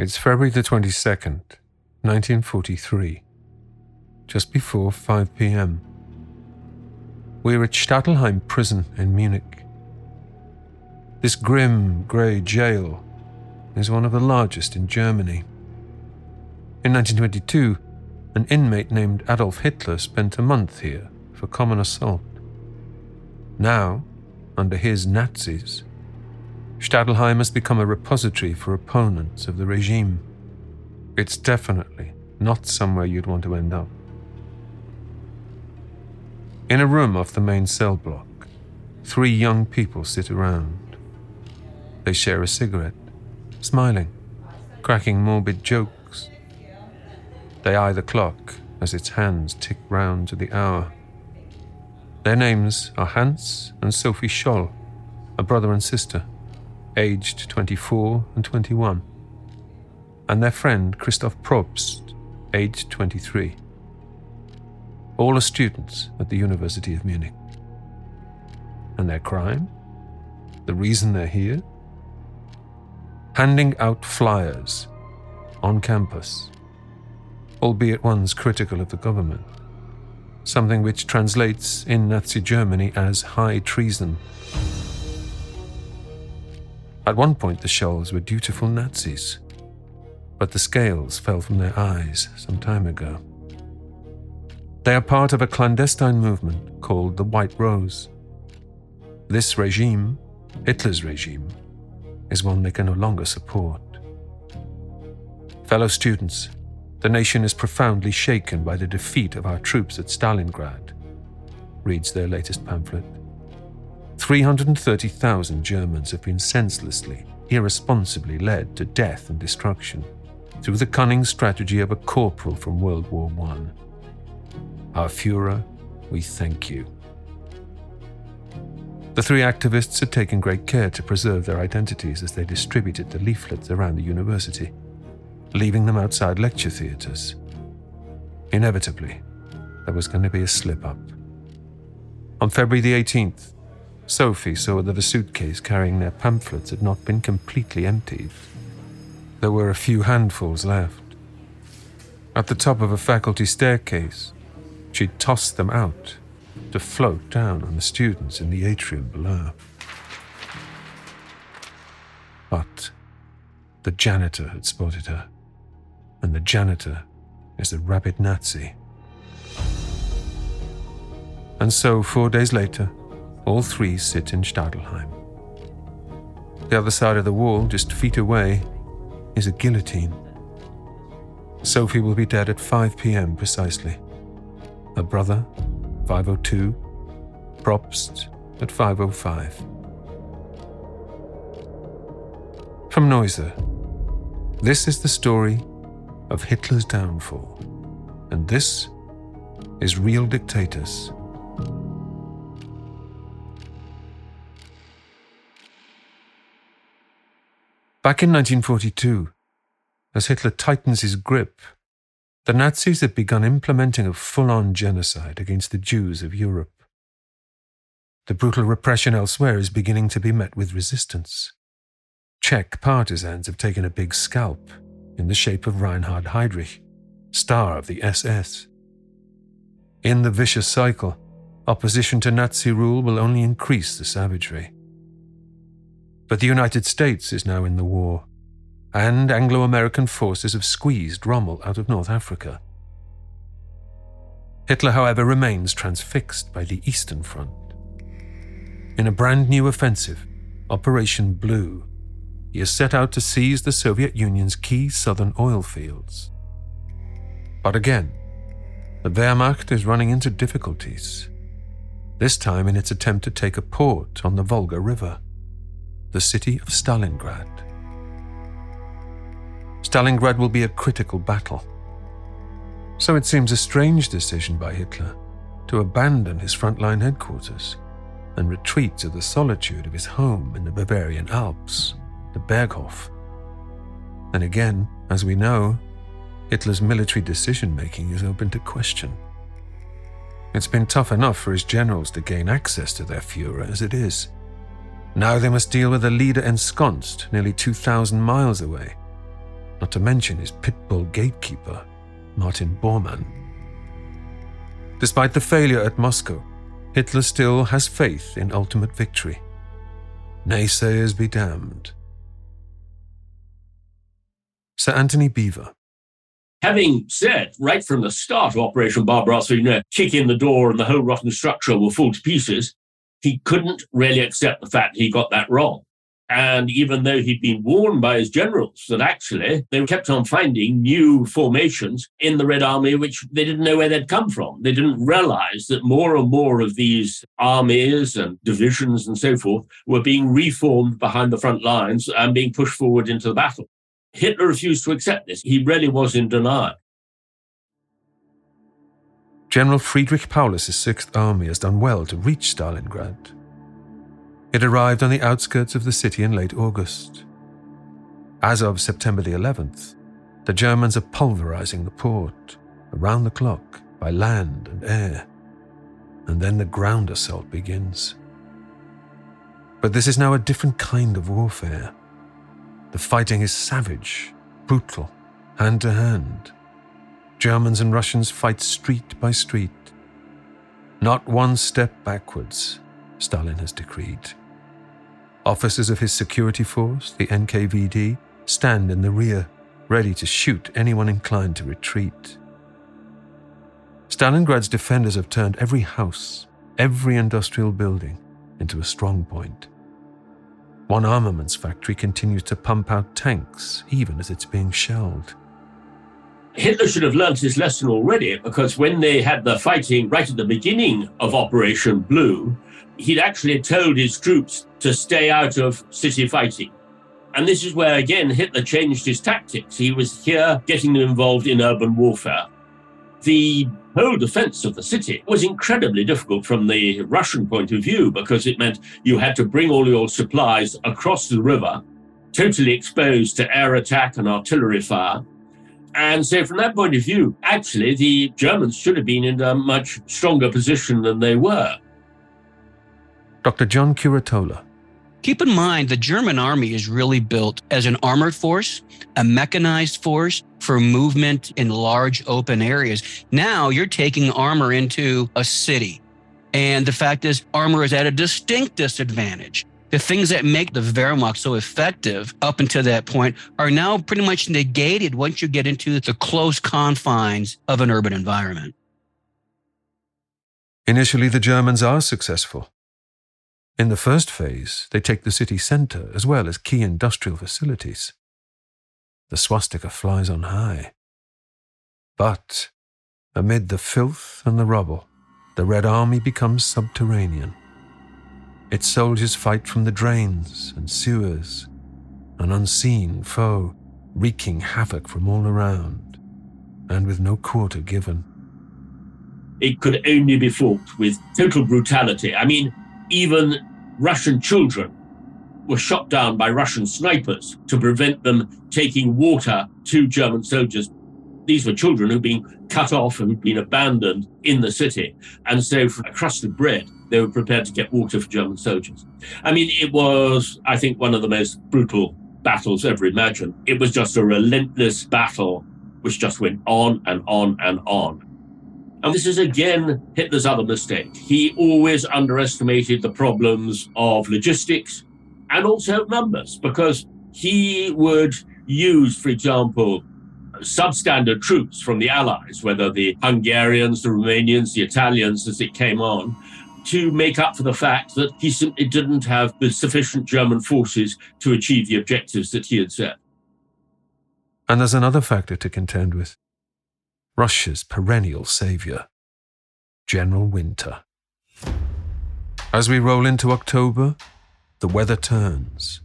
It's February the 22nd, 1943, just before 5 pm. We're at Stadelheim prison in Munich. This grim, grey jail is one of the largest in Germany. In 1922, an inmate named Adolf Hitler spent a month here for common assault. Now, under his Nazis, Stadelheim has become a repository for opponents of the regime. It's definitely not somewhere you'd want to end up. In a room off the main cell block, three young people sit around. They share a cigarette, smiling, cracking morbid jokes. They eye the clock as its hands tick round to the hour. Their names are Hans and Sophie Scholl, a brother and sister aged 24 and 21, and their friend Christoph Probst, aged 23. All are students at the University of Munich. And their crime? The reason they're here? Handing out flyers on campus, albeit ones critical of the government, something which translates in Nazi Germany as high treason. At one point, the Scholls were dutiful Nazis, but the scales fell from their eyes some time ago. They are part of a clandestine movement called the White Rose. This regime, Hitler's regime, is one they can no longer support. Fellow students, the nation is profoundly shaken by the defeat of our troops at Stalingrad, reads their latest pamphlet. 330,000 Germans have been senselessly, irresponsibly led to death and destruction through the cunning strategy of a corporal from World War I. Our Fuhrer, we thank you. The three activists had taken great care to preserve their identities as they distributed the leaflets around the university, leaving them outside lecture theatres. Inevitably, there was going to be a slip up. On February the 18th, Sophie saw that a suitcase carrying their pamphlets had not been completely emptied. There were a few handfuls left. At the top of a faculty staircase, she'd tossed them out to float down on the students in the atrium below. But the janitor had spotted her, and the janitor is a rabid Nazi. And so, four days later, all three sit in Stadelheim. The other side of the wall, just feet away, is a guillotine. Sophie will be dead at 5 pm precisely. Her brother, 502, Probst at 505. From Noiser, this is the story of Hitler's downfall, and this is Real Dictators. Back in 1942, as Hitler tightens his grip, the Nazis had begun implementing a full on genocide against the Jews of Europe. The brutal repression elsewhere is beginning to be met with resistance. Czech partisans have taken a big scalp in the shape of Reinhard Heydrich, star of the SS. In the vicious cycle, opposition to Nazi rule will only increase the savagery. But the United States is now in the war, and Anglo American forces have squeezed Rommel out of North Africa. Hitler, however, remains transfixed by the Eastern Front. In a brand new offensive, Operation Blue, he has set out to seize the Soviet Union's key southern oil fields. But again, the Wehrmacht is running into difficulties, this time in its attempt to take a port on the Volga River the city of Stalingrad. Stalingrad will be a critical battle. So it seems a strange decision by Hitler to abandon his frontline headquarters and retreat to the solitude of his home in the Bavarian Alps, the Berghof. And again, as we know, Hitler's military decision making is open to question. It's been tough enough for his generals to gain access to their Fuhrer as it is. Now they must deal with a leader ensconced nearly 2,000 miles away. not to mention his pit bull gatekeeper, Martin Bormann. Despite the failure at Moscow, Hitler still has faith in ultimate victory. Naysayers be damned. Sir Antony Beevor. Having said right from the start Operation Barbarossa, you know, kick in the door and the whole rotten structure will fall to pieces, he couldn't really accept the fact he got that wrong. And even though he'd been warned by his generals that actually they kept on finding new formations in the Red Army, which they didn't know where they'd come from. They didn't realize that more and more of these armies and divisions and so forth were being reformed behind the front lines and being pushed forward into the battle. Hitler refused to accept this. He really was in denial. General Friedrich Paulus's Sixth Army has done well to reach Stalingrad it arrived on the outskirts of the city in late August. As of September the 11th, the Germans are pulverizing the port around the clock by land and air, and then the ground assault begins. But this is now a different kind of warfare. The fighting is savage, brutal, hand to hand. Germans and Russians fight street by street. Not one step backwards, Stalin has decreed. Officers of his security force, the NKVD, stand in the rear, ready to shoot anyone inclined to retreat. Stalingrad's defenders have turned every house, every industrial building, into a strong point. One armaments factory continues to pump out tanks even as it's being shelled. Hitler should have learnt his lesson already because when they had the fighting right at the beginning of Operation Blue, he'd actually told his troops to stay out of city fighting. And this is where, again, Hitler changed his tactics. He was here getting them involved in urban warfare. The whole defense of the city was incredibly difficult from the Russian point of view because it meant you had to bring all your supplies across the river, totally exposed to air attack and artillery fire. And so, from that point of view, actually, the Germans should have been in a much stronger position than they were. Dr. John Curatola. Keep in mind, the German army is really built as an armored force, a mechanized force for movement in large open areas. Now you're taking armor into a city. And the fact is, armor is at a distinct disadvantage. The things that make the Wehrmacht so effective up until that point are now pretty much negated once you get into the close confines of an urban environment. Initially, the Germans are successful. In the first phase, they take the city centre as well as key industrial facilities. The swastika flies on high. But amid the filth and the rubble, the Red Army becomes subterranean. Its soldiers fight from the drains and sewers, an unseen foe wreaking havoc from all around, and with no quarter given. It could only be fought with total brutality. I mean, even Russian children were shot down by Russian snipers to prevent them taking water to German soldiers. These were children who'd been cut off and been abandoned in the city. And so, for a crust of bread, they were prepared to get water for German soldiers. I mean, it was, I think, one of the most brutal battles ever imagined. It was just a relentless battle which just went on and on and on. And this is again Hitler's other mistake. He always underestimated the problems of logistics and also numbers because he would use, for example, substandard troops from the Allies, whether the Hungarians, the Romanians, the Italians as it came on, to make up for the fact that he simply didn't have the sufficient German forces to achieve the objectives that he had set. And there's another factor to contend with. Russia's perennial savior, General Winter. As we roll into October, the weather turns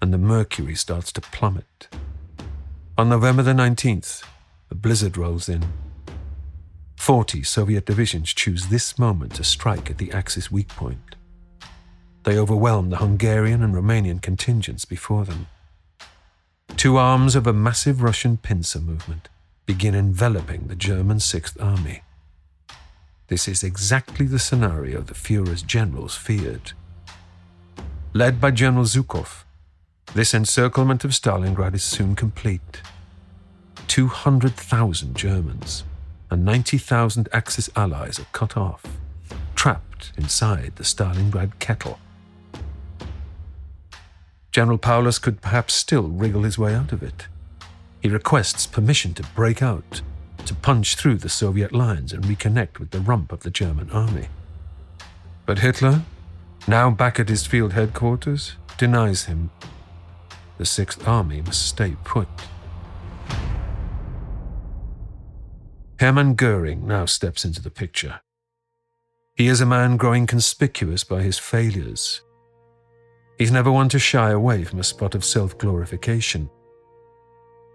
and the mercury starts to plummet. On November the 19th, a blizzard rolls in. Forty Soviet divisions choose this moment to strike at the Axis weak point. They overwhelm the Hungarian and Romanian contingents before them. Two arms of a massive Russian pincer movement begin enveloping the German Sixth Army. This is exactly the scenario the Fuhrer's generals feared. Led by General Zhukov, this encirclement of Stalingrad is soon complete, 200,000 Germans and 90,000 Axis allies are cut off, trapped inside the Stalingrad kettle. General Paulus could perhaps still wriggle his way out of it. He requests permission to break out, to punch through the Soviet lines and reconnect with the rump of the German army. But Hitler, now back at his field headquarters, denies him. The Sixth Army must stay put. Hermann Goering now steps into the picture. He is a man growing conspicuous by his failures, He's never one to shy away from a spot of self glorification.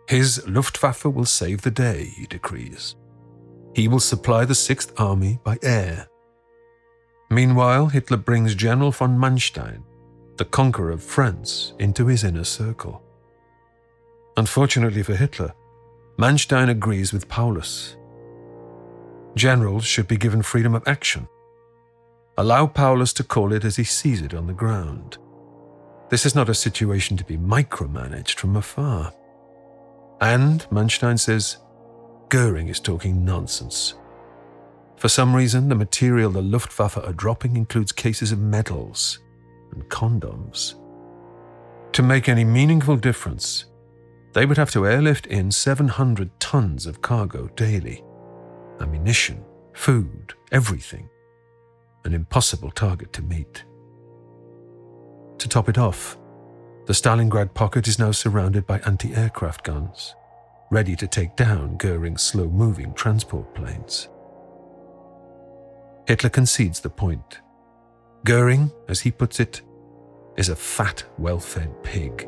His Luftwaffe will save the day, he decrees. He will supply the Sixth Army by air. Meanwhile, Hitler brings General von Manstein, the conqueror of France, into his inner circle. Unfortunately for Hitler, Manstein agrees with Paulus. Generals should be given freedom of action. Allow Paulus to call it as he sees it on the ground. This is not a situation to be micromanaged from afar. And, Manstein says, Goering is talking nonsense. For some reason, the material the Luftwaffe are dropping includes cases of medals and condoms. To make any meaningful difference, they would have to airlift in 700 tons of cargo daily ammunition, food, everything. An impossible target to meet. To top it off, the Stalingrad pocket is now surrounded by anti aircraft guns, ready to take down Goering's slow moving transport planes. Hitler concedes the point. Goering, as he puts it, is a fat, well fed pig.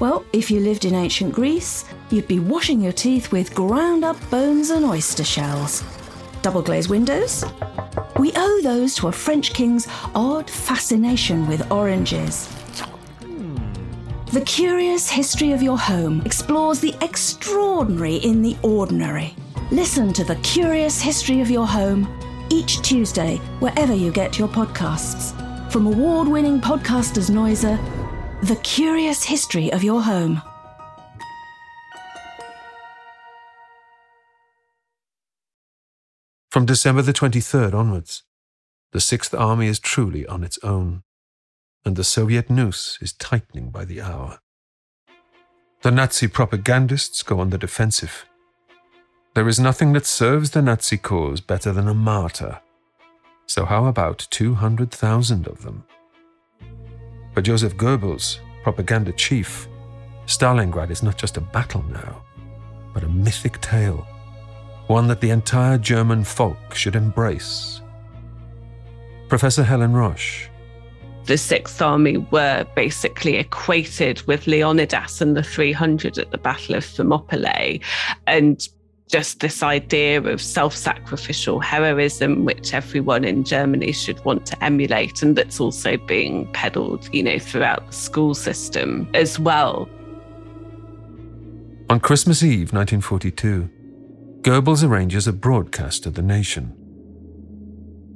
Well, if you lived in ancient Greece, you'd be washing your teeth with ground up bones and oyster shells. Double glazed windows? We owe those to a French king's odd fascination with oranges. The Curious History of Your Home explores the extraordinary in the ordinary. Listen to The Curious History of Your Home each Tuesday, wherever you get your podcasts. From award winning podcasters Noiser, The Curious History of Your Home. From December the 23rd onwards, the Sixth Army is truly on its own, and the Soviet noose is tightening by the hour. The Nazi propagandists go on the defensive. There is nothing that serves the Nazi cause better than a martyr. So, how about 200,000 of them? For Joseph Goebbels, propaganda chief, Stalingrad is not just a battle now, but a mythic tale one that the entire German folk should embrace. Professor Helen Roche. The Sixth Army were basically equated with Leonidas and the 300 at the Battle of Thermopylae. And just this idea of self sacrificial heroism, which everyone in Germany should want to emulate, and that's also being peddled, you know, throughout the school system as well. On Christmas Eve, 1942, Goebbels arranges a broadcast to the nation.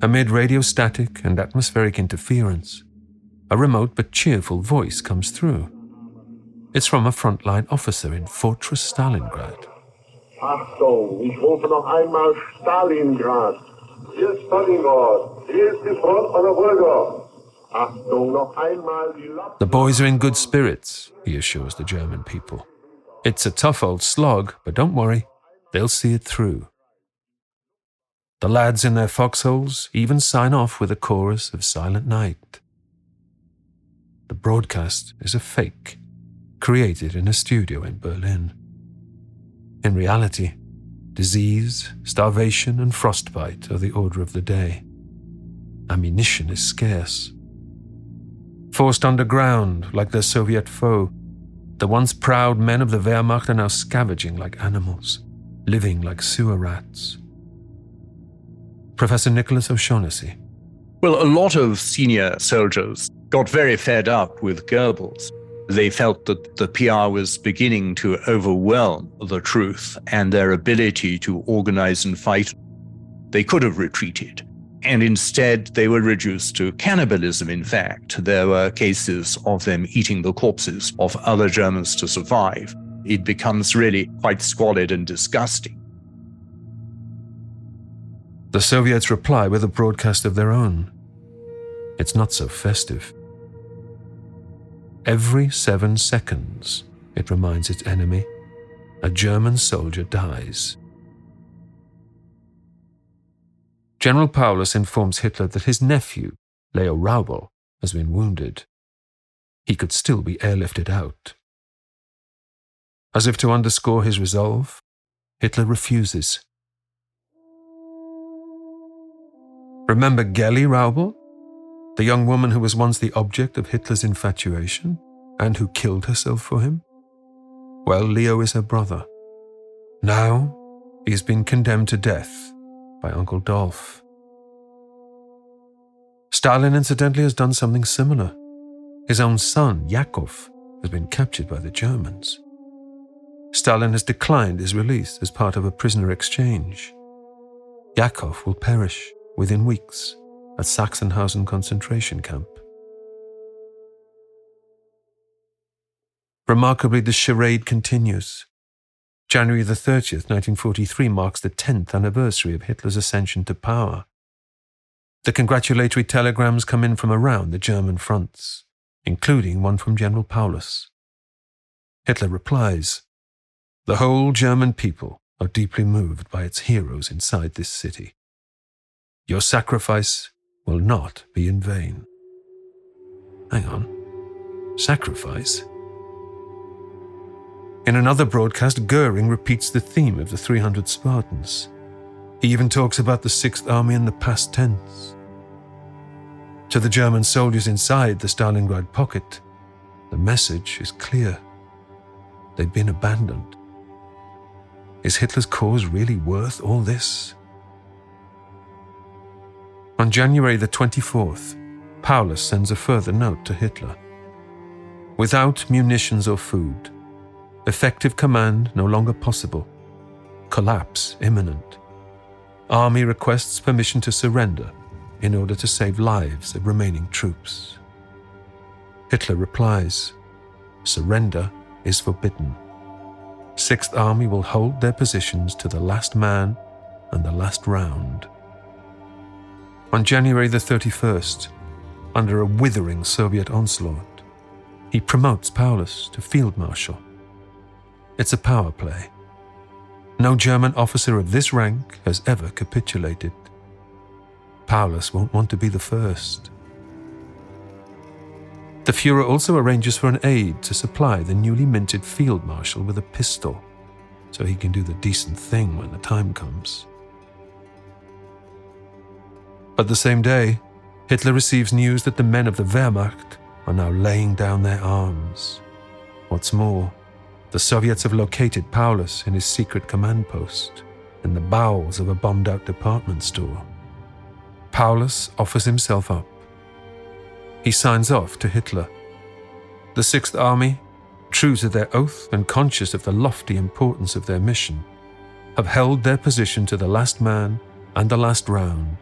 Amid radio static and atmospheric interference, a remote but cheerful voice comes through. It's from a frontline officer in Fortress Stalingrad. Achtung, ich rufe noch einmal Stalingrad. Hier ist Stalingrad. Hier ist die Front an der Wolga. Achtung, noch einmal die The boys are in good spirits, he assures the German people. It's a tough old slog, but don't worry, they'll see it through. The lads in their foxholes even sign off with a chorus of Silent Night. The broadcast is a fake, created in a studio in Berlin. In reality, disease, starvation, and frostbite are the order of the day. Ammunition is scarce. Forced underground, like their Soviet foe, The once proud men of the Wehrmacht are now scavenging like animals, living like sewer rats. Professor Nicholas O'Shaughnessy. Well, a lot of senior soldiers got very fed up with Goebbels. They felt that the PR was beginning to overwhelm the truth and their ability to organize and fight. They could have retreated. And instead, they were reduced to cannibalism, in fact. There were cases of them eating the corpses of other Germans to survive. It becomes really quite squalid and disgusting. The Soviets reply with a broadcast of their own. It's not so festive. Every seven seconds, it reminds its enemy, a German soldier dies. General Paulus informs Hitler that his nephew, Leo Raubal, has been wounded. He could still be airlifted out. As if to underscore his resolve, Hitler refuses. Remember Geli Raubal, the young woman who was once the object of Hitler's infatuation and who killed herself for him? Well, Leo is her brother. Now he has been condemned to death by Uncle Dolph. Stalin, incidentally, has done something similar. His own son, Yakov, has been captured by the Germans. Stalin has declined his release as part of a prisoner exchange. Yakov will perish within weeks at Sachsenhausen concentration camp. Remarkably, the charade continues. January the 30th, 1943 marks the 10th anniversary of Hitler's ascension to power. The congratulatory telegrams come in from around the German fronts, including one from General Paulus. Hitler replies, The whole German people are deeply moved by its heroes inside this city. Your sacrifice will not be in vain. Hang on. Sacrifice? In another broadcast, Goering repeats the theme of the 300 Spartans. He even talks about the Sixth Army in the past tense. To the German soldiers inside the Stalingrad pocket, the message is clear. They've been abandoned. Is Hitler's cause really worth all this? On January the 24th, Paulus sends a further note to Hitler. Without munitions or food, effective command no longer possible, collapse imminent. Army requests permission to surrender in order to save lives of remaining troops. Hitler replies, Surrender is forbidden. Sixth Army will hold their positions to the last man and the last round. On January the 31st, under a withering Soviet onslaught, he promotes Paulus to field marshal. It's a power play. No German officer of this rank has ever capitulated. Paulus won't want to be the first. The Fuhrer also arranges for an aide to supply the newly minted field marshal with a pistol, so he can do the decent thing when the time comes. But the same day, Hitler receives news that the men of the Wehrmacht are now laying down their arms. What's more, the Soviets have located Paulus in his secret command post in the bowels of a bombed out department store. Paulus offers himself up. He signs off to Hitler. The Sixth Army, true to their oath and conscious of the lofty importance of their mission, have held their position to the last man and the last round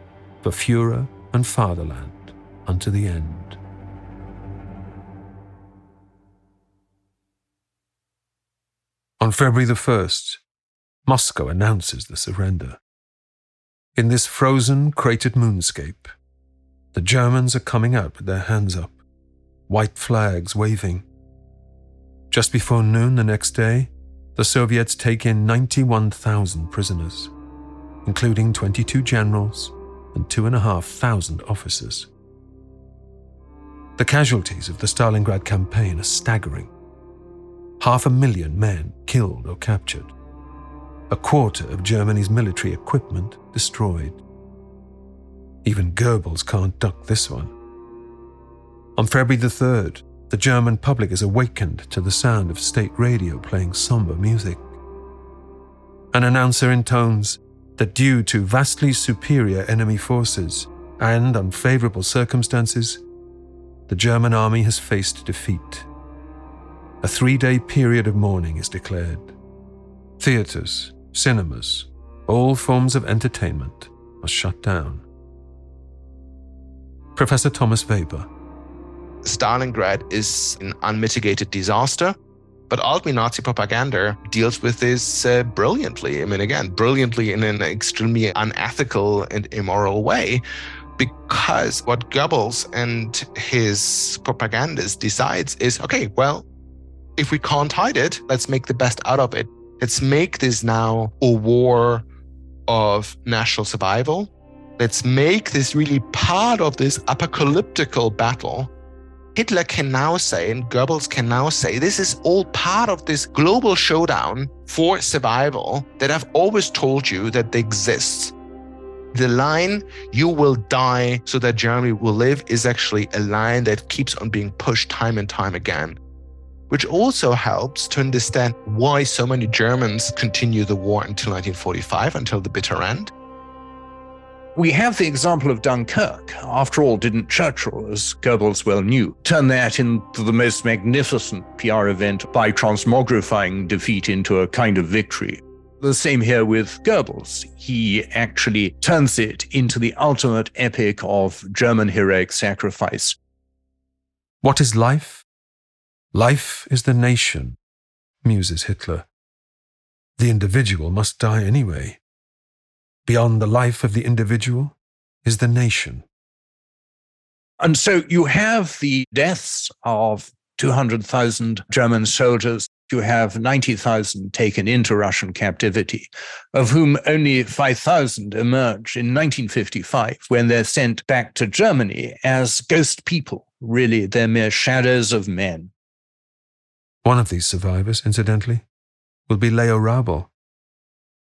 for Fuhrer and fatherland unto the end. On February the 1st, Moscow announces the surrender. In this frozen, cratered moonscape, the Germans are coming out with their hands up, white flags waving. Just before noon the next day, the Soviets take in 91,000 prisoners, including 22 generals, and 2,500 officers. The casualties of the Stalingrad campaign are staggering. Half a million men killed or captured. A quarter of Germany's military equipment destroyed. Even Goebbels can't duck this one. On February the 3rd, the German public is awakened to the sound of state radio playing somber music. An announcer intones that due to vastly superior enemy forces and unfavorable circumstances, the German army has faced defeat. A three day period of mourning is declared. Theatres, cinemas, all forms of entertainment are shut down. Professor Thomas Weber. Stalingrad is an unmitigated disaster, but ultimately Nazi propaganda deals with this uh, brilliantly. I mean, again, brilliantly in an extremely unethical and immoral way, because what Goebbels and his propagandists decides is, okay, well, if we can't hide it, let's make the best out of it. Let's make this now a war of national survival. Let's make this really part of this apocalyptical battle. Hitler can now say, and Goebbels can now say, this is all part of this global showdown for survival that I've always told you that exists. The line, you will die so that Germany will live, is actually a line that keeps on being pushed time and time again which also helps to understand why so many Germans continue the war until 1945, until the bitter end. We have the example of Dunkirk. After all, didn't Churchill, as Goebbels well knew, turn that into the most magnificent PR event by transmogrifying defeat into a kind of victory? The same here with Goebbels. He actually turns it into the ultimate epic of German heroic sacrifice. What is life? Life is the nation, muses Hitler. The individual must die anyway. Beyond the life of the individual is the nation. And so you have the deaths of 200,000 German soldiers. You have 90,000 taken into Russian captivity, of whom only 5,000 emerge in 1955 when they're sent back to Germany as ghost people. Really, they're mere shadows of men. One of these survivors, incidentally, will be Leo Raubal.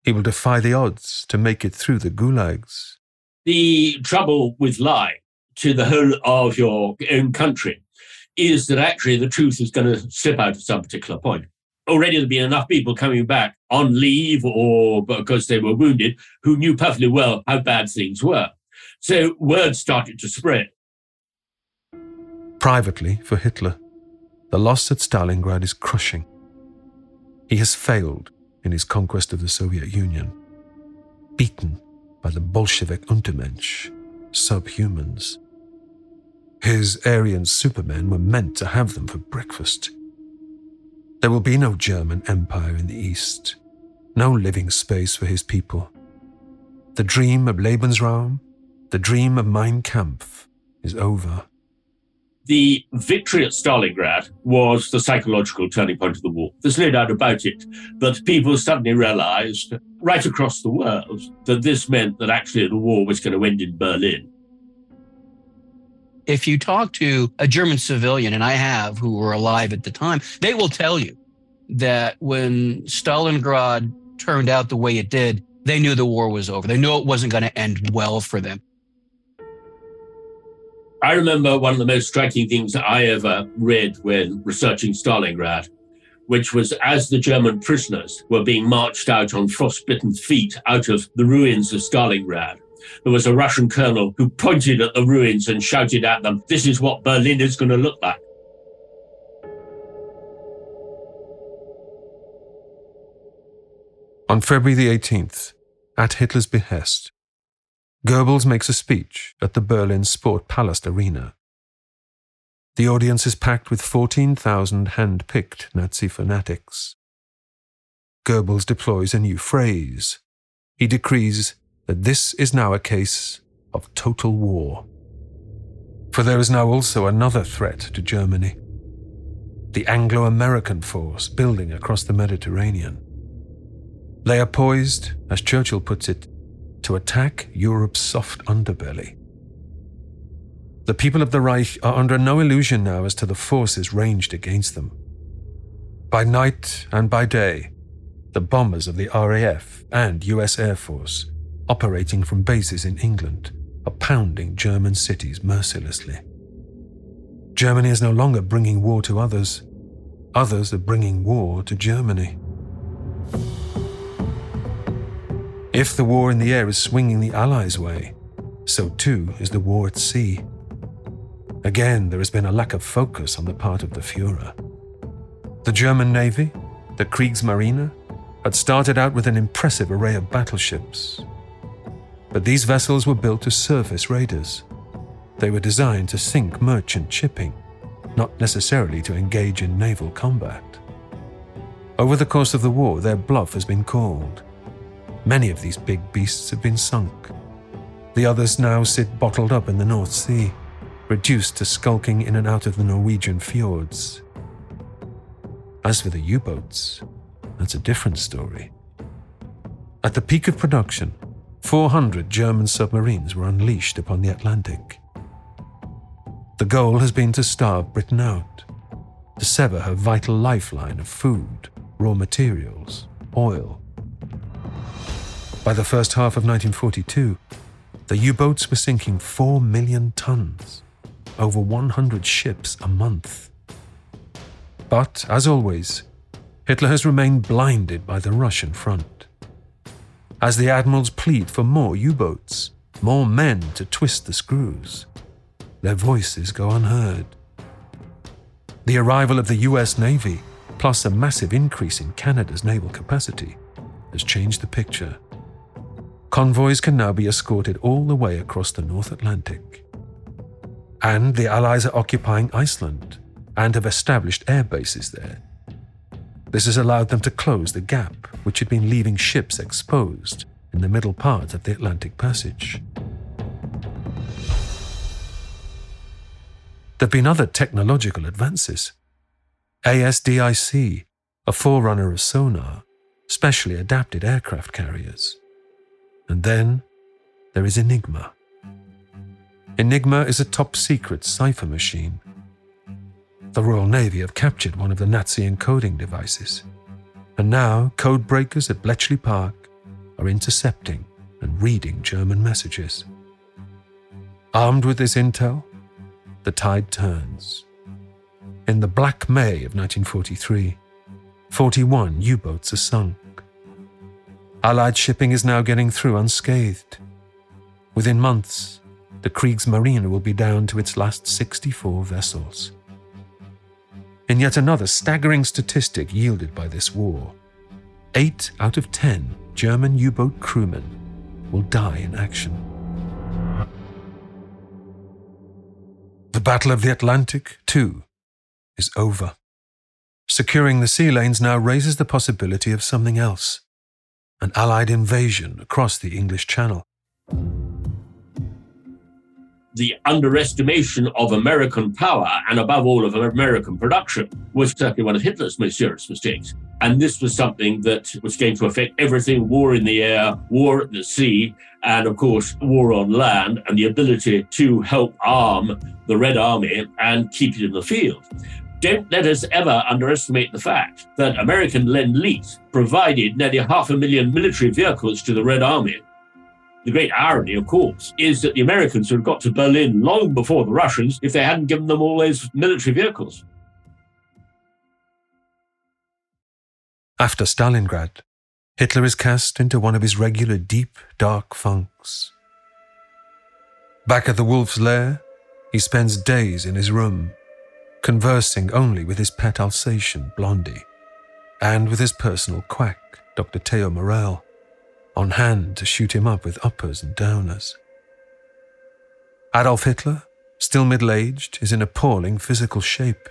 He will defy the odds to make it through the gulags. The trouble with lying to the whole of your own country is that actually the truth is going to slip out at some particular point. Already there have been enough people coming back on leave or because they were wounded who knew perfectly well how bad things were. So word started to spread. Privately, for Hitler, the loss at Stalingrad is crushing. He has failed in his conquest of the Soviet Union, beaten by the Bolshevik Untermensch, subhumans. His Aryan supermen were meant to have them for breakfast. There will be no German empire in the East, no living space for his people. The dream of Lebensraum, the dream of Mein Kampf, is over the victory at Stalingrad was the psychological turning point of the war. There's no doubt about it. But people suddenly realized right across the world that this meant that actually the war was going to end in Berlin. If you talk to a German civilian, and I have who were alive at the time, they will tell you that when Stalingrad turned out the way it did, they knew the war was over. They knew it wasn't going to end well for them. I remember one of the most striking things I ever read when researching Stalingrad, which was as the German prisoners were being marched out on frostbitten feet out of the ruins of Stalingrad. There was a Russian colonel who pointed at the ruins and shouted at them, This is what Berlin is going to look like. On February the 18th, at Hitler's behest, Goebbels makes a speech at the Berlin Sportpalast Arena. The audience is packed with 14,000 hand picked Nazi fanatics. Goebbels deploys a new phrase. He decrees that this is now a case of total war. For there is now also another threat to Germany the Anglo American force building across the Mediterranean. They are poised, as Churchill puts it, to attack Europe's soft underbelly. The people of the Reich are under no illusion now as to the forces ranged against them. By night and by day, the bombers of the RAF and US Air Force, operating from bases in England, are pounding German cities mercilessly. Germany is no longer bringing war to others, others are bringing war to Germany. If the war in the air is swinging the Allies' way, so too is the war at sea. Again, there has been a lack of focus on the part of the Fuhrer. The German Navy, the Kriegsmarine, had started out with an impressive array of battleships. But these vessels were built as surface raiders. They were designed to sink merchant shipping, not necessarily to engage in naval combat. Over the course of the war, their bluff has been called. Many of these big beasts have been sunk. The others now sit bottled up in the North Sea, reduced to skulking in and out of the Norwegian fjords. As for the U boats, that's a different story. At the peak of production, 400 German submarines were unleashed upon the Atlantic. The goal has been to starve Britain out, to sever her vital lifeline of food, raw materials, oil. By the first half of 1942, the U boats were sinking 4 million tons, over 100 ships a month. But, as always, Hitler has remained blinded by the Russian front. As the admirals plead for more U boats, more men to twist the screws, their voices go unheard. The arrival of the US Navy, plus a massive increase in Canada's naval capacity, has changed the picture. Convoys can now be escorted all the way across the North Atlantic. And the Allies are occupying Iceland and have established air bases there. This has allowed them to close the gap which had been leaving ships exposed in the middle part of the Atlantic Passage. There have been other technological advances. ASDIC, a forerunner of sonar, specially adapted aircraft carriers. And then there is Enigma. Enigma is a top secret cipher machine the Royal Navy have captured one of the Nazi encoding devices, and now code breakers at Bletchley Park are intercepting and reading German messages. Armed with this intel, the tide turns. In the Black May of 1943, 41 U boats are sunk. Allied shipping is now getting through unscathed. Within months, the Kriegsmarine will be down to its last 64 vessels. In yet another staggering statistic yielded by this war, eight out of ten German U boat crewmen will die in action. The Battle of the Atlantic, too, is over. Securing the sea lanes now raises the possibility of something else an Allied invasion across the English Channel the underestimation of American power and, above all, of American production was certainly one of Hitler's most serious mistakes. And this was something that was going to affect everything war in the air, war at the sea, and, of course, war on land, and the ability to help arm the Red Army and keep it in the field. Don't let us ever underestimate the fact that American Lend Lease provided nearly half a million military vehicles to the Red Army the great irony, of course, is that the Americans would have got to Berlin long before the Russians if they hadn't given them all those military vehicles. After Stalingrad, Hitler is cast into one of his regular deep, dark funks. Back at the wolf's lair, he spends days in his room, conversing only with his pet Alsatian, Blondi, and with his personal quack, Dr. Theo Morell on hand to shoot him up with uppers and downers. Adolf Hitler, still middle aged, is in appalling physical shape,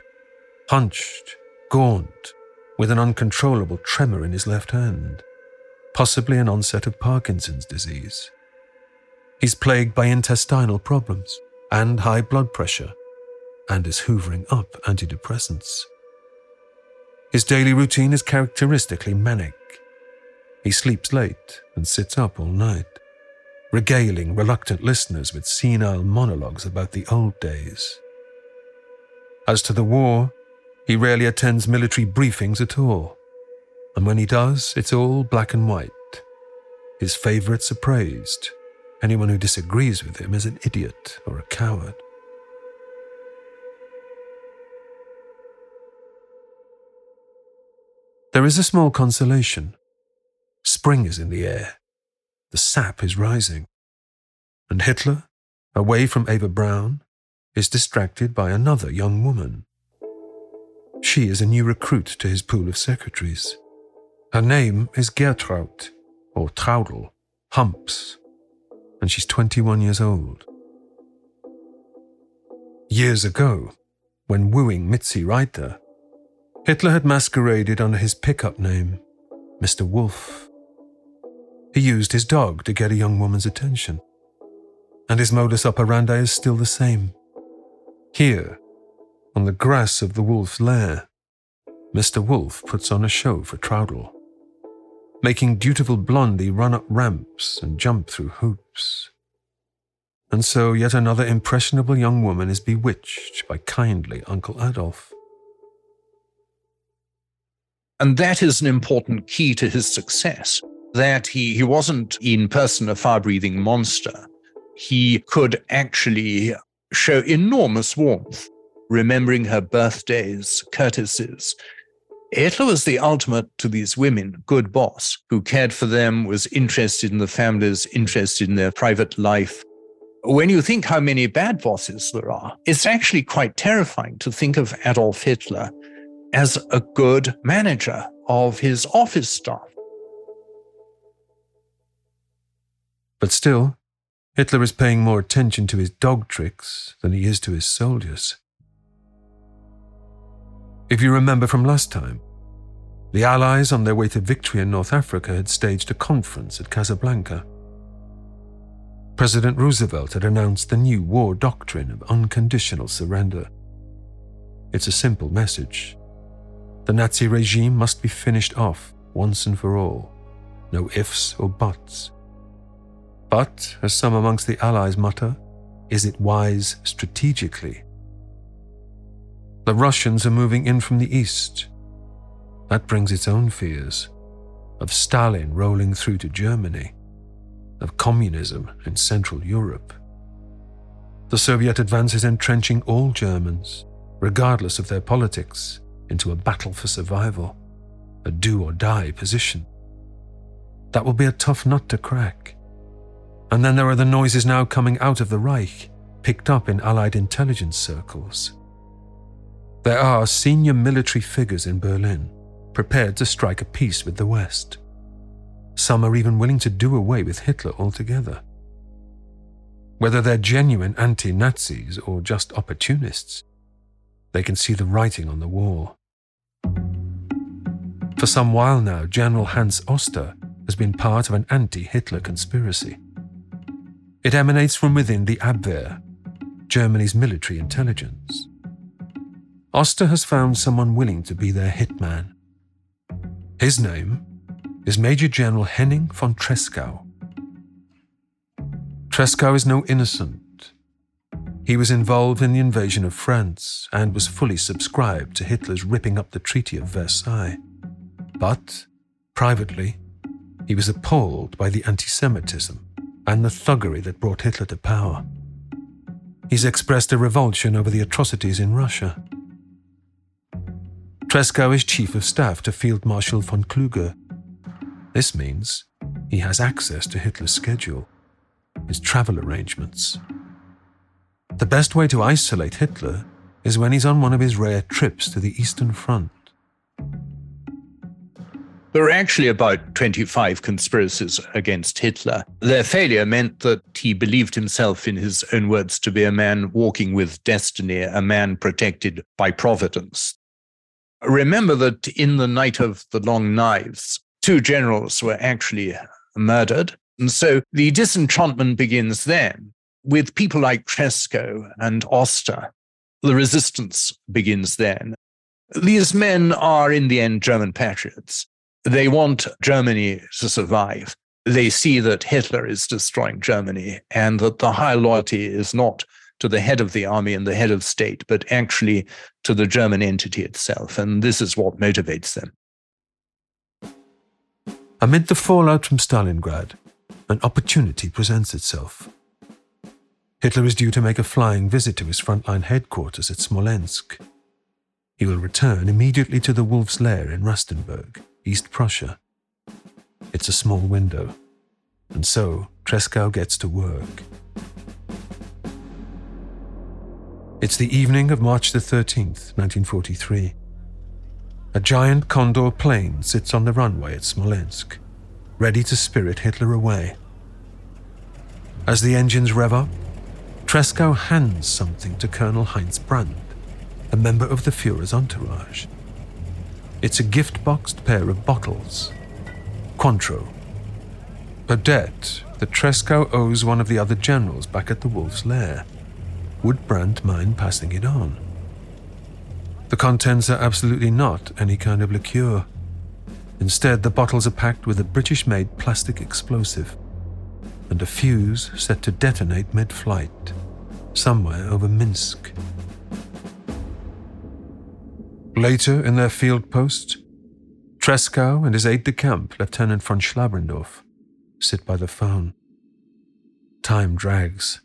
hunched, gaunt, with an uncontrollable tremor in his left hand, possibly an onset of Parkinson's disease. He's plagued by intestinal problems and high blood pressure, and is hoovering up antidepressants. His daily routine is characteristically manic he sleeps late and sits up all night, regaling reluctant listeners with senile monologues about the old days. As to the war, he rarely attends military briefings at all, and when he does, it's all black and white. His favorites are praised. Anyone who disagrees with him is an idiot or a coward. There is a small consolation. Spring is in the air. The sap is rising. And Hitler, away from Eva Braun, is distracted by another young woman. She is a new recruit to his pool of secretaries. Her name is Gertraud, or Traudel, Humps, and she's 21 years old. Years ago, when wooing Mitzi Reiter, Hitler had masqueraded under his pickup name, Mr. Wolf. He used his dog to get a young woman's attention. And his modus operandi is still the same. Here, on the grass of the wolf's lair, Mr. Wolf puts on a show for Traudl, making dutiful Blondi run up ramps and jump through hoops. And so yet another impressionable young woman is bewitched by kindly Uncle Adolf. And that is an important key to his success that he, he wasn't in person a fire breathing monster. He could actually show enormous warmth, remembering her birthdays, courtesies. Hitler was the ultimate to these women, good boss, who cared for them, was interested in the families, interested in their private life. When you think how many bad bosses there are, it's actually quite terrifying to think of Adolf Hitler as a good manager of his office staff. But still, Hitler is paying more attention to his dog tricks than he is to his soldiers. If you remember from last time, the Allies, on their way to victory in North Africa, had staged a conference at Casablanca. President Roosevelt had announced the new war doctrine of unconditional surrender. It's a simple message the Nazi regime must be finished off once and for all. No ifs or buts. But, as some amongst the Allies mutter, is it wise strategically? The Russians are moving in from the east. That brings its own fears of Stalin rolling through to Germany, of communism in Central Europe. The Soviet advance is entrenching all Germans, regardless of their politics, into a battle for survival, a do or die position. That will be a tough nut to crack. And then there are the noises now coming out of the Reich, picked up in Allied intelligence circles. There are senior military figures in Berlin prepared to strike a peace with the West. Some are even willing to do away with Hitler altogether. Whether they're genuine anti Nazis or just opportunists, they can see the writing on the wall. For some while now, General Hans Oster has been part of an anti Hitler conspiracy. It emanates from within the Abwehr, Germany's military intelligence. Oster has found someone willing to be their hitman. His name is Major General Henning von Tresckow. Tresckow is no innocent. He was involved in the invasion of France and was fully subscribed to Hitler's ripping up the Treaty of Versailles. But, privately, he was appalled by the anti Semitism and the thuggery that brought Hitler to power. He's expressed a revulsion over the atrocities in Russia. Tresckow is chief of staff to Field Marshal von Kluge. This means he has access to Hitler's schedule, his travel arrangements. The best way to isolate Hitler is when he's on one of his rare trips to the Eastern Front. There were actually about 25 conspiracies against Hitler. Their failure meant that he believed himself, in his own words, to be a man walking with destiny, a man protected by providence. Remember that in the night of the long knives, two generals were actually murdered. And so the disenchantment begins then with people like Tresckow and Oster. The resistance begins then. These men are, in the end, German patriots. They want Germany to survive. They see that Hitler is destroying Germany and that the high loyalty is not to the head of the army and the head of state, but actually to the German entity itself. And this is what motivates them. Amid the fallout from Stalingrad, an opportunity presents itself. Hitler is due to make a flying visit to his frontline headquarters at Smolensk. He will return immediately to the Wolf's Lair in Rastenburg East Prussia. It's a small window, and so Tresckow gets to work. It's the evening of March the 13th, 1943. A giant Condor plane sits on the runway at Smolensk, ready to spirit Hitler away. As the engines rev up, Tresckow hands something to Colonel Heinz Brandt, a member of the Fuhrer's entourage. It's a gift boxed pair of bottles. Cointreau. A debt that Tresckow owes one of the other generals back at the Wolf's Lair. Would Brandt mind passing it on? The contents are absolutely not any kind of liqueur. Instead, the bottles are packed with a British made plastic explosive and a fuse set to detonate mid flight, somewhere over Minsk. Later, in their field post, Tresckow and his aide de camp, Lieutenant von Schlabrendorf, sit by the phone. Time drags.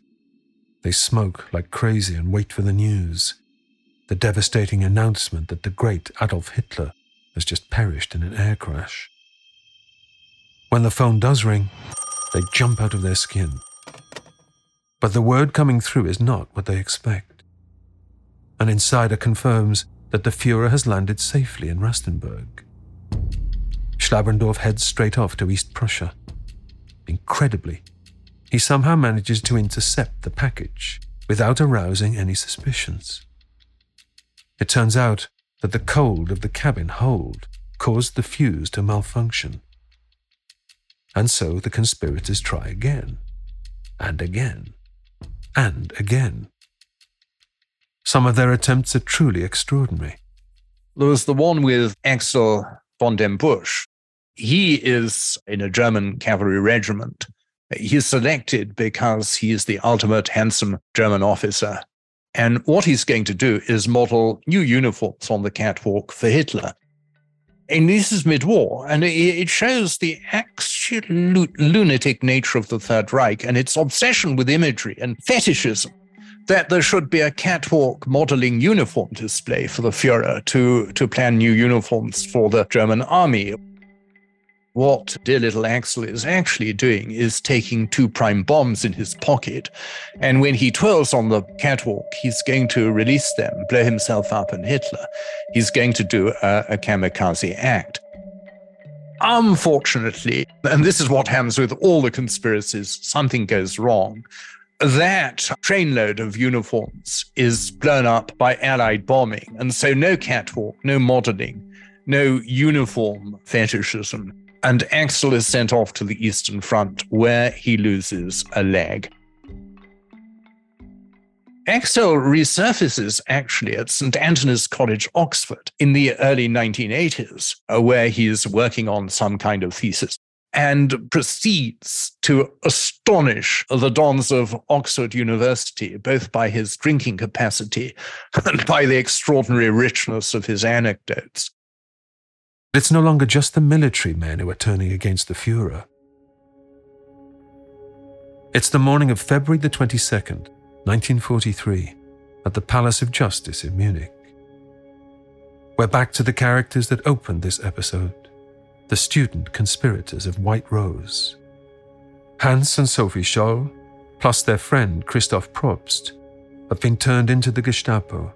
They smoke like crazy and wait for the news the devastating announcement that the great Adolf Hitler has just perished in an air crash. When the phone does ring, they jump out of their skin. But the word coming through is not what they expect. An insider confirms that the Fuhrer has landed safely in Rastenburg. Schlabrendorf heads straight off to East Prussia. Incredibly, he somehow manages to intercept the package without arousing any suspicions. It turns out that the cold of the cabin hold caused the fuse to malfunction. And so the conspirators try again, and again, and again. Some of their attempts are truly extraordinary. There was the one with Axel von dem Bussche. He is in a German cavalry regiment. He's selected because he is the ultimate handsome German officer. And what he's going to do is model new uniforms on the catwalk for Hitler. And this is mid war, and it shows the absolute lunatic nature of the Third Reich and its obsession with imagery and fetishism that there should be a catwalk modeling uniform display for the Fuhrer to, to plan new uniforms for the German army what dear little Axel is actually doing is taking two prime bombs in his pocket. And when he twirls on the catwalk, he's going to release them, blow himself up and Hitler. He's going to do a, a kamikaze act. Unfortunately, and this is what happens with all the conspiracies, something goes wrong. That trainload of uniforms is blown up by Allied bombing. And so no catwalk, no modeling, no uniform fetishism and Axel is sent off to the Eastern Front, where he loses a leg. Axel resurfaces actually at St. Antony's College, Oxford, in the early 1980s, uh, where he is working on some kind of thesis and proceeds to astonish the dons of Oxford University, both by his drinking capacity and by the extraordinary richness of his anecdotes. It's no longer just the military men who are turning against the Fuhrer. It's the morning of February the 22nd, 1943, at the Palace of Justice in Munich. We're back to the characters that opened this episode the student conspirators of White Rose. Hans and Sophie Scholl, plus their friend Christoph Probst, have been turned into the Gestapo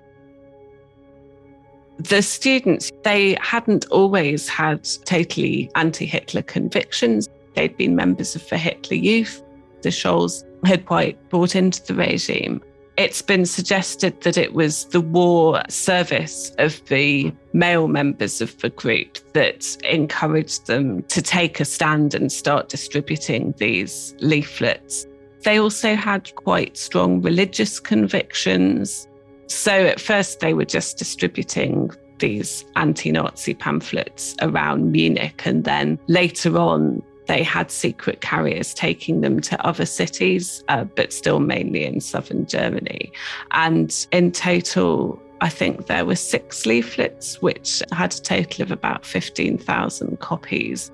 the students, they hadn't always had totally anti Hitler convictions. They'd been members of the Hitler Youth. The Scholls had quite bought into the regime. It's been suggested that it was the war service of the male members of the group that encouraged them to take a stand and start distributing these leaflets. They also had quite strong religious convictions. So at first, they were just distributing these anti Nazi pamphlets around Munich. And then later on, they had secret carriers taking them to other cities, uh, but still mainly in southern Germany. And in total, I think there were six leaflets, which had a total of about 15,000 copies.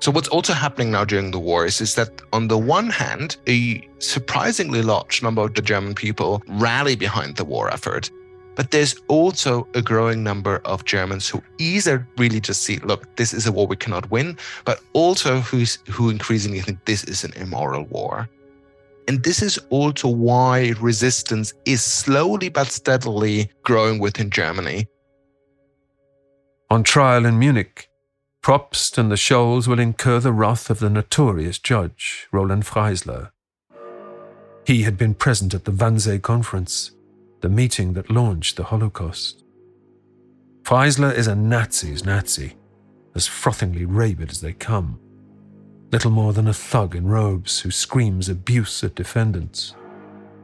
So what's also happening now during the war is, is that on the one hand, a surprisingly large number of the German people rally behind the war effort. But there's also a growing number of Germans who either really just see, look, this is a war we cannot win, but also who's, who increasingly think this is an immoral war. And this is also why resistance is slowly but steadily growing within Germany. On trial in Munich, Probst and the Scholls will incur the wrath of the notorious judge, Roland Freisler. He had been present at the Wannsee Conference, the meeting that launched the Holocaust. Freisler is a Nazi's Nazi, as frothingly rabid as they come little more than a thug in robes who screams abuse at defendants.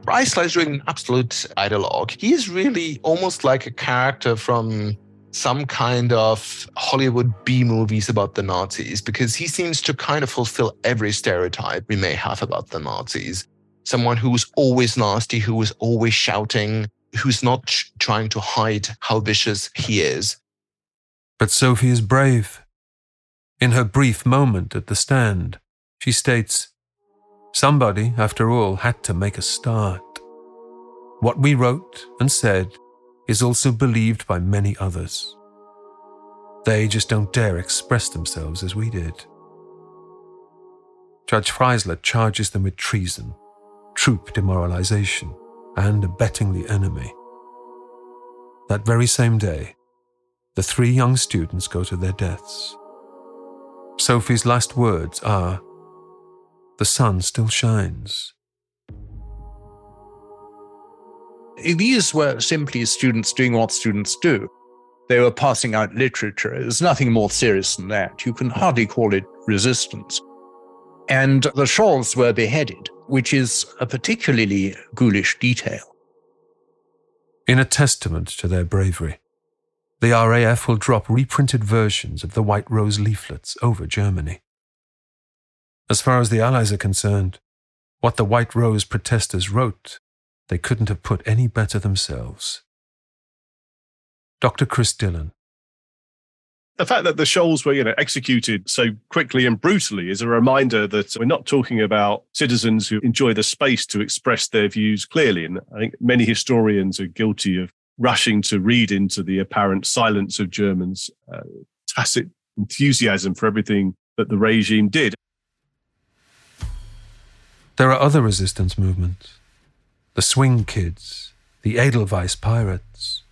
Freisler is really an absolute ideologue. He is really almost like a character from some kind of Hollywood B movies about the Nazis because he seems to kind of fulfill every stereotype we may have about the Nazis. Someone who's always nasty, who is always shouting, who's not trying to hide how vicious he is. But Sophie is brave. In her brief moment at the stand, she states, Somebody, after all, had to make a start. What we wrote and said is also believed by many others. They just don't dare express themselves as we did. Judge Freisler charges them with treason, troop demoralization, and abetting the enemy. That very same day, the three young students go to their deaths. Sophie's last words are The sun still shines. These were simply students doing what students do. They were passing out literature. There's nothing more serious than that. You can hardly call it resistance. And the Scholls were beheaded, which is a particularly ghoulish detail. In a testament to their bravery, the RAF will drop reprinted versions of the White Rose leaflets over Germany. As far as the Allies are concerned, what the White Rose protesters wrote, they couldn't have put any better themselves. Dr. Chris Dillon. The fact that the Scholls were, you know, executed so quickly and brutally is a reminder that we're not talking about citizens who enjoy the space to express their views clearly. And I think many historians are guilty of rushing to read into the apparent silence of Germans' uh, tacit enthusiasm for everything that the regime did. There are other resistance movements the Swing Kids, the Edelweiss Pirates.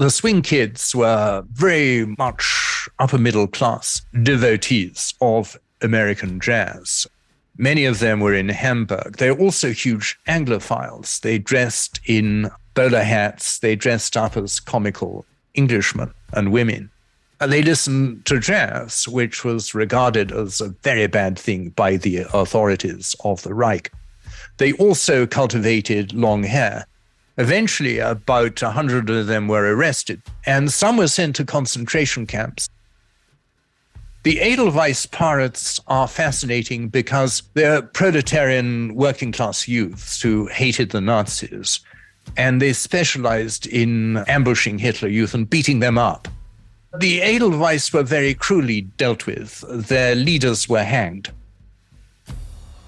The Swing Kids were very much upper middle class devotees of American jazz. Many of them were in Hamburg. They're also huge Anglophiles. They dressed in bowler hats. They dressed up as comical Englishmen and women. And they listened to jazz, which was regarded as a very bad thing by the authorities of the Reich. They also cultivated long hair. Eventually, about 100 of them were arrested, and some were sent to concentration camps. The Edelweiss pirates are fascinating because they're proletarian working class youths who hated the Nazis and they specialized in ambushing Hitler Youth and beating them up. The Edelweiss were very cruelly dealt with. Their leaders were hanged.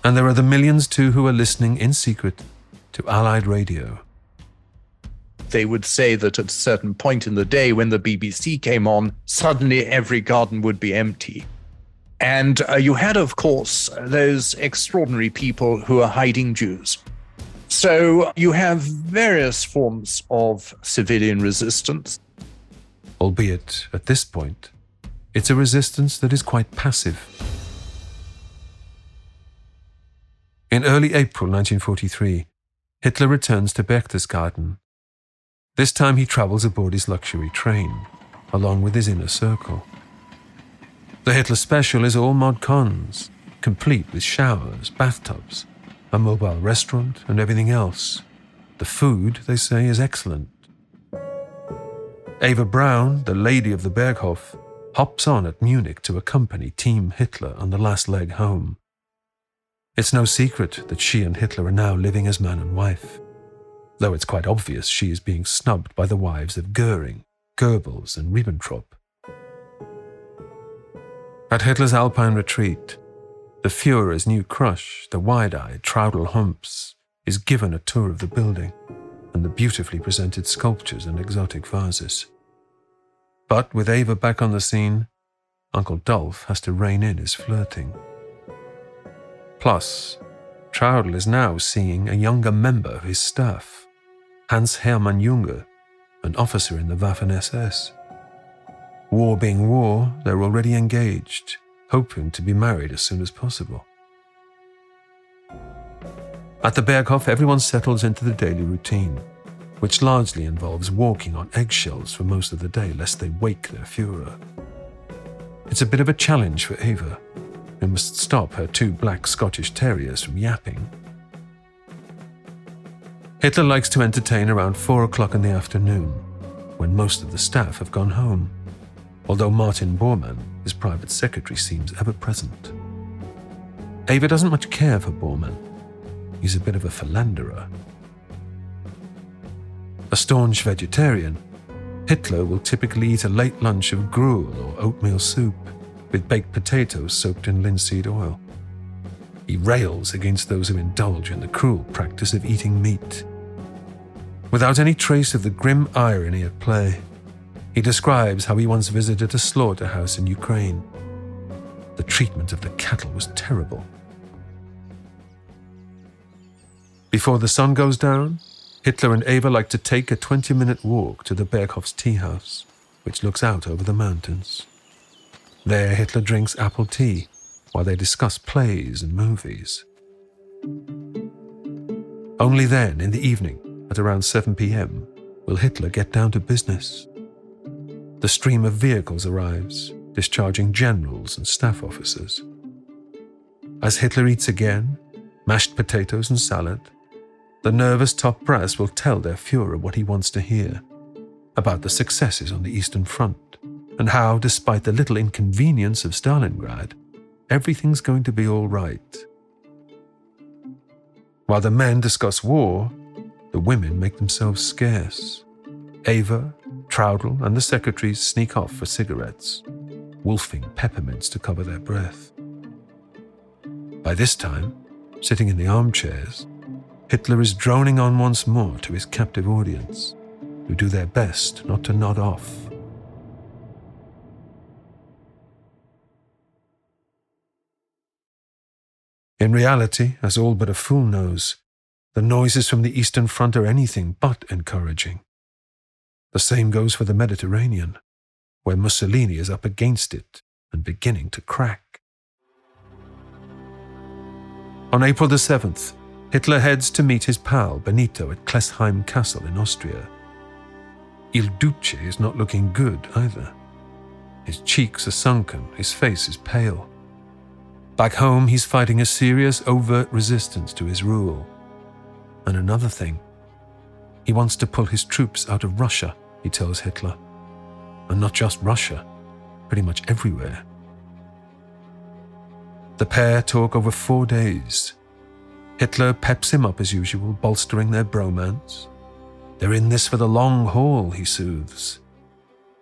And there are the millions too who are listening in secret to Allied radio. They would say that at a certain point in the day when the BBC came on, suddenly every garden would be empty. And uh, you had, of course, those extraordinary people who are hiding Jews. So you have various forms of civilian resistance. Albeit, at this point, it's a resistance that is quite passive. In early April 1943, Hitler returns to Berchtesgaden. This time he travels aboard his luxury train, along with his inner circle. The Hitler special is all mod cons, complete with showers, bathtubs, a mobile restaurant, and everything else. The food, they say, is excellent. Eva Braun, the lady of the Berghof, hops on at Munich to accompany Team Hitler on the last leg home. It's no secret that she and Hitler are now living as man and wife, though it's quite obvious she is being snubbed by the wives of Goering, Goebbels, and Ribbentrop. At Hitler's Alpine retreat, the Fuhrer's new crush, the wide eyed Traudl Humps, is given a tour of the building. and the beautifully presented sculptures and exotic vases. But with Eva back on the scene, Uncle Dolph has to rein in his flirting. Plus, Traudl is now seeing a younger member of his staff, Hans Hermann Junge, an officer in the Waffen SS. War being war, they're already engaged, hoping to be married as soon as possible. At the Berghof, everyone settles into the daily routine, which largely involves walking on eggshells for most of the day lest they wake their Fuhrer. It's a bit of a challenge for Eva, who must stop her two black Scottish terriers from yapping. Hitler likes to entertain around four o'clock in the afternoon, when most of the staff have gone home, although Martin Bormann, his private secretary, seems ever present. Eva doesn't much care for Bormann. He's a bit of a philanderer. A staunch vegetarian, Hitler will typically eat a late lunch of gruel or oatmeal soup with baked potatoes soaked in linseed oil. He rails against those who indulge in the cruel practice of eating meat. Without any trace of the grim irony at play, he describes how he once visited a slaughterhouse in Ukraine. The treatment of the cattle was terrible. Before the sun goes down, Hitler and Eva like to take a 20 minute walk to the Berghof's tea house, which looks out over the mountains. There, Hitler drinks apple tea while they discuss plays and movies. Only then, in the evening, at around 7 pm, will Hitler get down to business. The stream of vehicles arrives, discharging generals and staff officers. As Hitler eats again, mashed potatoes and salad, the nervous top brass will tell their Fuhrer what he wants to hear about the successes on the Eastern Front and how, despite the little inconvenience of Stalingrad, everything's going to be all right. While the men discuss war, the women make themselves scarce. Eva, Traudl, and the secretaries sneak off for cigarettes, wolfing peppermints to cover their breath. By this time, sitting in the armchairs, Hitler is droning on once more to his captive audience, who do their best not to nod off. In reality, as all but a fool knows, the noises from the Eastern Front are anything but encouraging. The same goes for the Mediterranean, where Mussolini is up against it and beginning to crack. On April the 7th, Hitler heads to meet his pal Benito at Klesheim Castle in Austria. Il Duce is not looking good either. His cheeks are sunken, his face is pale. Back home, he's fighting a serious, overt resistance to his rule. And another thing, he wants to pull his troops out of Russia, he tells Hitler. And not just Russia, pretty much everywhere. The pair talk over four days, Hitler peps him up as usual, bolstering their bromance. They're in this for the long haul, he soothes.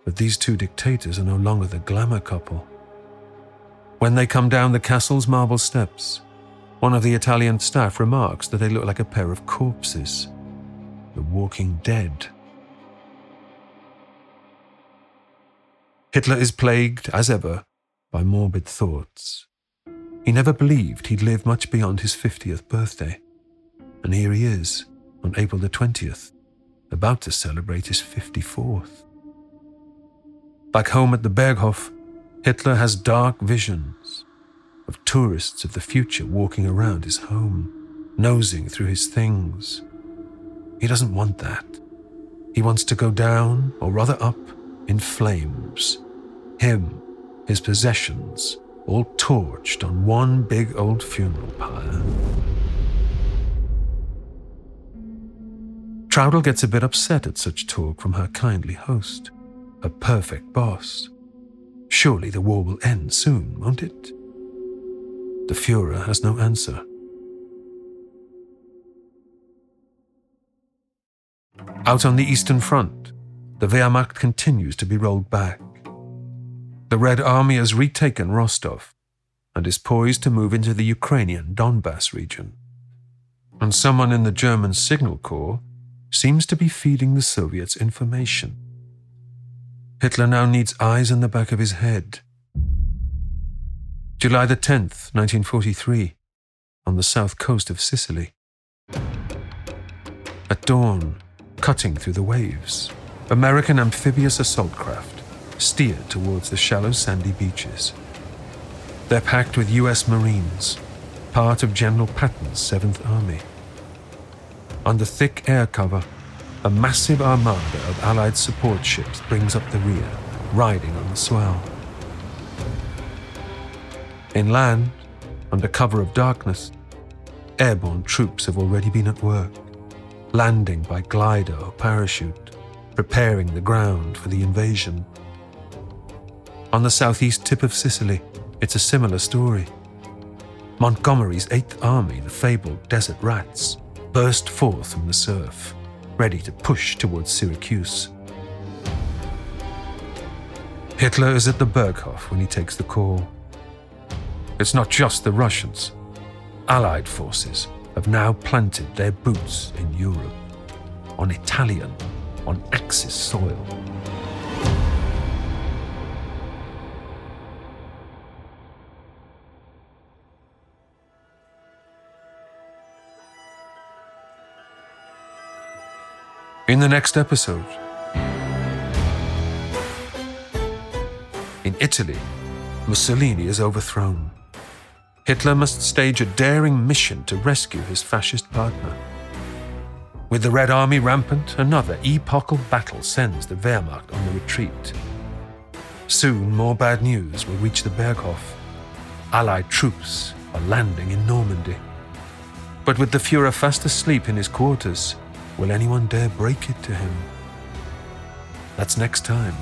But these two dictators are no longer the glamour couple. When they come down the castle's marble steps, one of the Italian staff remarks that they look like a pair of corpses. The walking dead. Hitler is plagued, as ever, by morbid thoughts. He never believed he'd live much beyond his 50th birthday. And here he is, on April the 20th, about to celebrate his 54th. Back home at the Berghof, Hitler has dark visions of tourists of the future walking around his home, nosing through his things. He doesn't want that. He wants to go down, or rather up, in flames. Him, his possessions, all torched on one big old funeral pyre. Traudl gets a bit upset at such talk from her kindly host, a perfect boss. Surely the war will end soon, won't it? The Fuhrer has no answer. Out on the Eastern Front, the Wehrmacht continues to be rolled back. The Red Army has retaken Rostov and is poised to move into the Ukrainian Donbass region. And someone in the German Signal Corps seems to be feeding the Soviets information. Hitler now needs eyes in the back of his head. July the 10th, 1943, on the south coast of Sicily. At dawn, cutting through the waves, American amphibious assault craft steered towards the shallow sandy beaches. They're packed with US Marines, part of General Patton's 7th Army. Under thick air cover, a massive armada of Allied support ships brings up the rear, riding on the swell. Inland, under cover of darkness, airborne troops have already been at work, landing by glider or parachute, preparing the ground for the invasion. On the southeast tip of Sicily, it's a similar story. Montgomery's Eighth Army, the fabled Desert Rats, burst forth from the surf, ready to push towards Syracuse. Hitler is at the Berghof when he takes the call. It's not just the Russians. Allied forces have now planted their boots in Europe, on Italian, on Axis soil. In the next episode, in Italy, Mussolini is overthrown. Hitler must stage a daring mission to rescue his fascist partner. With the Red Army rampant, another epochal battle sends the Wehrmacht on the retreat. Soon, more bad news will reach the Berghof. Allied troops are landing in Normandy. But with the Fuhrer fast asleep in his quarters, Will anyone dare break it to him? That's next time